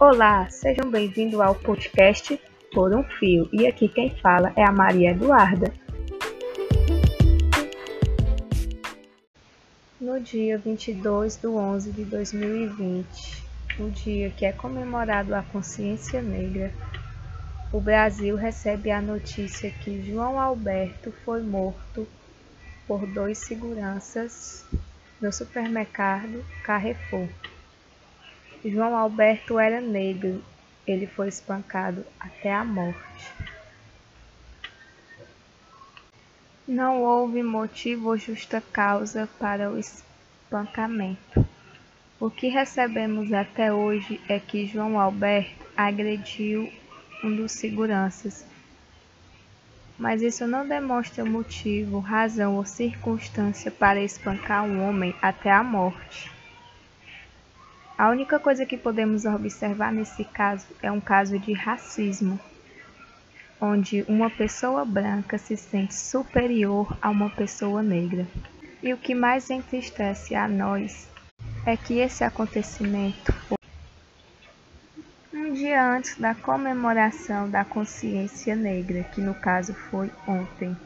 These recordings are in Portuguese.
Olá, sejam bem-vindos ao podcast Por um Fio. E aqui quem fala é a Maria Eduarda. No dia 22 de 11 de 2020, o dia que é comemorado a consciência negra, o Brasil recebe a notícia que João Alberto foi morto por dois seguranças no supermercado Carrefour. João Alberto era negro, ele foi espancado até a morte. Não houve motivo ou justa causa para o espancamento. O que recebemos até hoje é que João Alberto agrediu um dos seguranças. Mas isso não demonstra motivo, razão ou circunstância para espancar um homem até a morte. A única coisa que podemos observar nesse caso é um caso de racismo, onde uma pessoa branca se sente superior a uma pessoa negra. E o que mais entristece a nós é que esse acontecimento foi um dia antes da comemoração da consciência negra, que no caso foi ontem,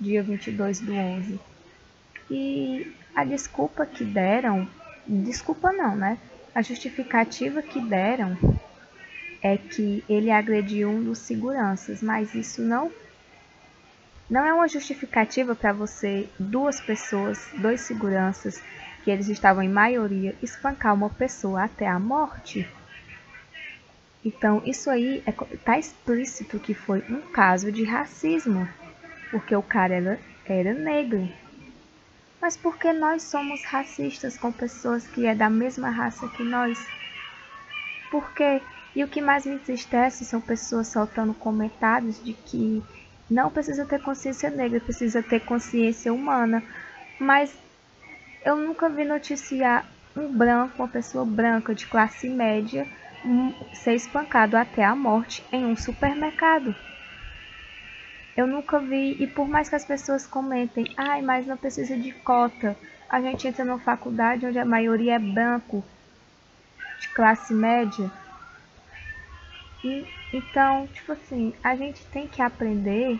dia 22 do 11. E a desculpa que deram, desculpa não, né? A justificativa que deram é que ele agrediu um dos seguranças, mas isso não não é uma justificativa para você, duas pessoas, dois seguranças, que eles estavam em maioria, espancar uma pessoa até a morte. Então, isso aí está é, tá explícito que foi um caso de racismo, porque o cara era, era negro. Mas por que nós somos racistas com pessoas que é da mesma raça que nós? Por quê? E o que mais me entristece são pessoas soltando comentários de que não precisa ter consciência negra, precisa ter consciência humana. Mas eu nunca vi noticiar um branco, uma pessoa branca de classe média, ser espancado até a morte em um supermercado. Eu nunca vi, e por mais que as pessoas comentem, ai, mas não precisa de cota. A gente entra numa faculdade onde a maioria é branco, de classe média. E, então, tipo assim, a gente tem que aprender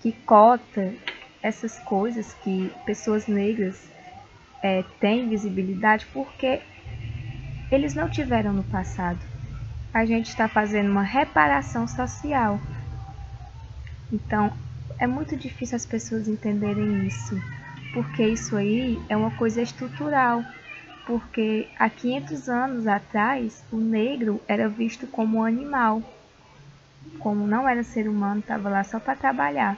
que cota, essas coisas que pessoas negras é, têm visibilidade, porque eles não tiveram no passado. A gente está fazendo uma reparação social. Então, é muito difícil as pessoas entenderem isso, porque isso aí é uma coisa estrutural. Porque há 500 anos atrás, o negro era visto como um animal. Como não era ser humano, estava lá só para trabalhar.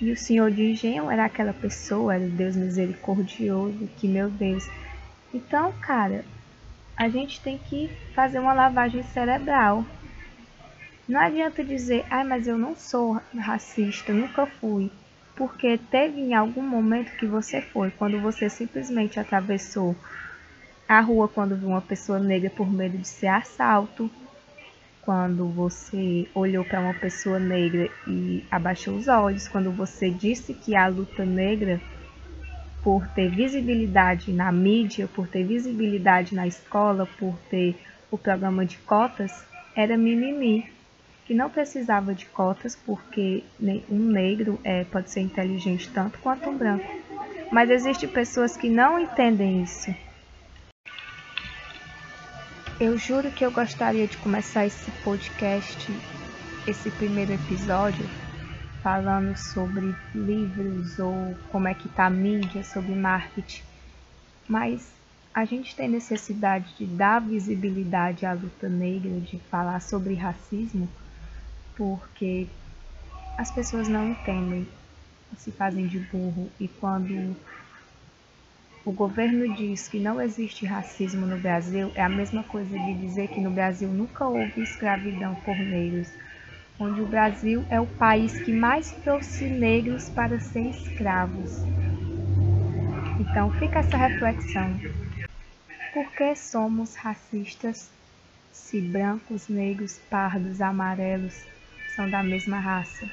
E o senhor de engenho era aquela pessoa, era o Deus misericordioso, que meu Deus. Então, cara, a gente tem que fazer uma lavagem cerebral não adianta dizer, ai, mas eu não sou racista, nunca fui. Porque teve em algum momento que você foi, quando você simplesmente atravessou a rua quando viu uma pessoa negra por medo de ser assalto, quando você olhou para uma pessoa negra e abaixou os olhos, quando você disse que a luta negra, por ter visibilidade na mídia, por ter visibilidade na escola, por ter o programa de cotas, era mimimi que não precisava de cotas porque um negro é, pode ser inteligente tanto quanto um branco. Mas existem pessoas que não entendem isso. Eu juro que eu gostaria de começar esse podcast, esse primeiro episódio, falando sobre livros ou como é que tá a mídia, sobre marketing. Mas a gente tem necessidade de dar visibilidade à luta negra, de falar sobre racismo, porque as pessoas não entendem, se fazem de burro e quando o governo diz que não existe racismo no Brasil, é a mesma coisa de dizer que no Brasil nunca houve escravidão por negros, onde o Brasil é o país que mais trouxe negros para ser escravos. Então fica essa reflexão. Por que somos racistas se brancos, negros, pardos, amarelos são da mesma raça.